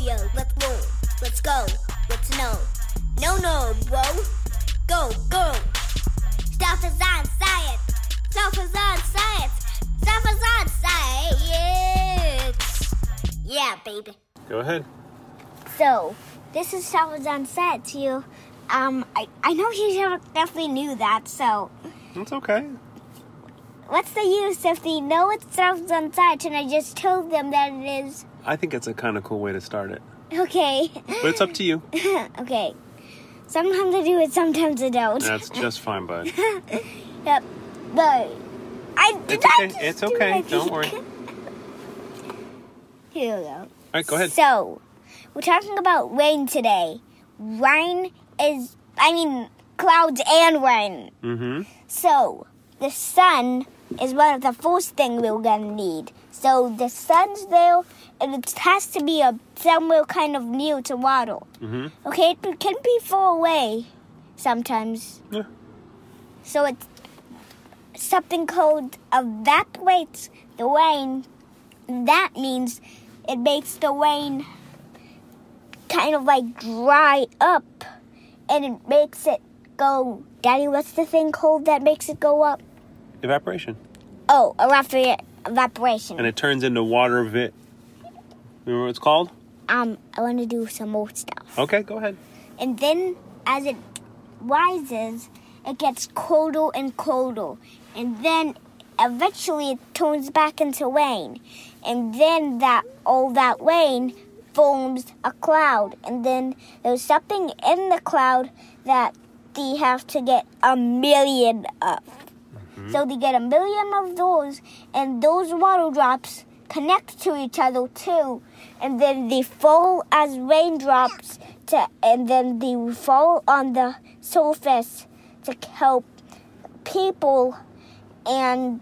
yo, let's roll. Let's go. Let's know. No, no, bro. Go, go. Stuff is on science. Stuff is on science. Stuff is on science. Yeah, baby. Go ahead. So, this is Stuff is on science. You, um, I, I know you definitely knew that, so That's okay. What's the use if they know it's is on and I just told them that it is? I think it's a kind of cool way to start it. Okay. But it's up to you. okay. Sometimes I do it, sometimes I don't. That's just fine, bud. Yep. But I did It's not okay. It's do okay. my Don't worry. Here we go. All right, go ahead. So, we're talking about rain today. Rain is, I mean, clouds and rain. Mm-hmm. So, the sun is one of the first things we're gonna need. So, the sun's there, and it has to be a somewhere kind of near to water. Mm-hmm. Okay, it can be far away sometimes. Yeah. So it's something called evaporates the rain. That means it makes the rain kind of like dry up and it makes it go. Daddy, what's the thing called that makes it go up? Evaporation. Oh, evapor- evaporation. And it turns into water vit. Remember what it's called? Um, I want to do some more stuff. Okay, go ahead. And then as it rises, it gets colder and colder. And then eventually it turns back into rain. And then that all that rain forms a cloud. And then there's something in the cloud that they have to get a million of. So they get a million of those, and those water drops connect to each other too, and then they fall as raindrops to, and then they fall on the surface to help people and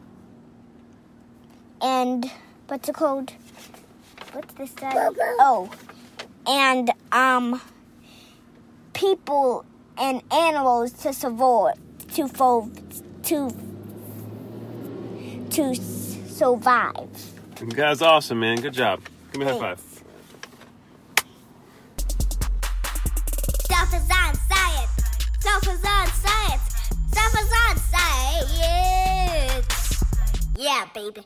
and what's it called? What's this? Oh, and um, people and animals to survive to fall to to survive. That's awesome, man. Good job. Give me a high five. Stuff is on science. Stuff is on science. Stuff is on science. Yeah, baby.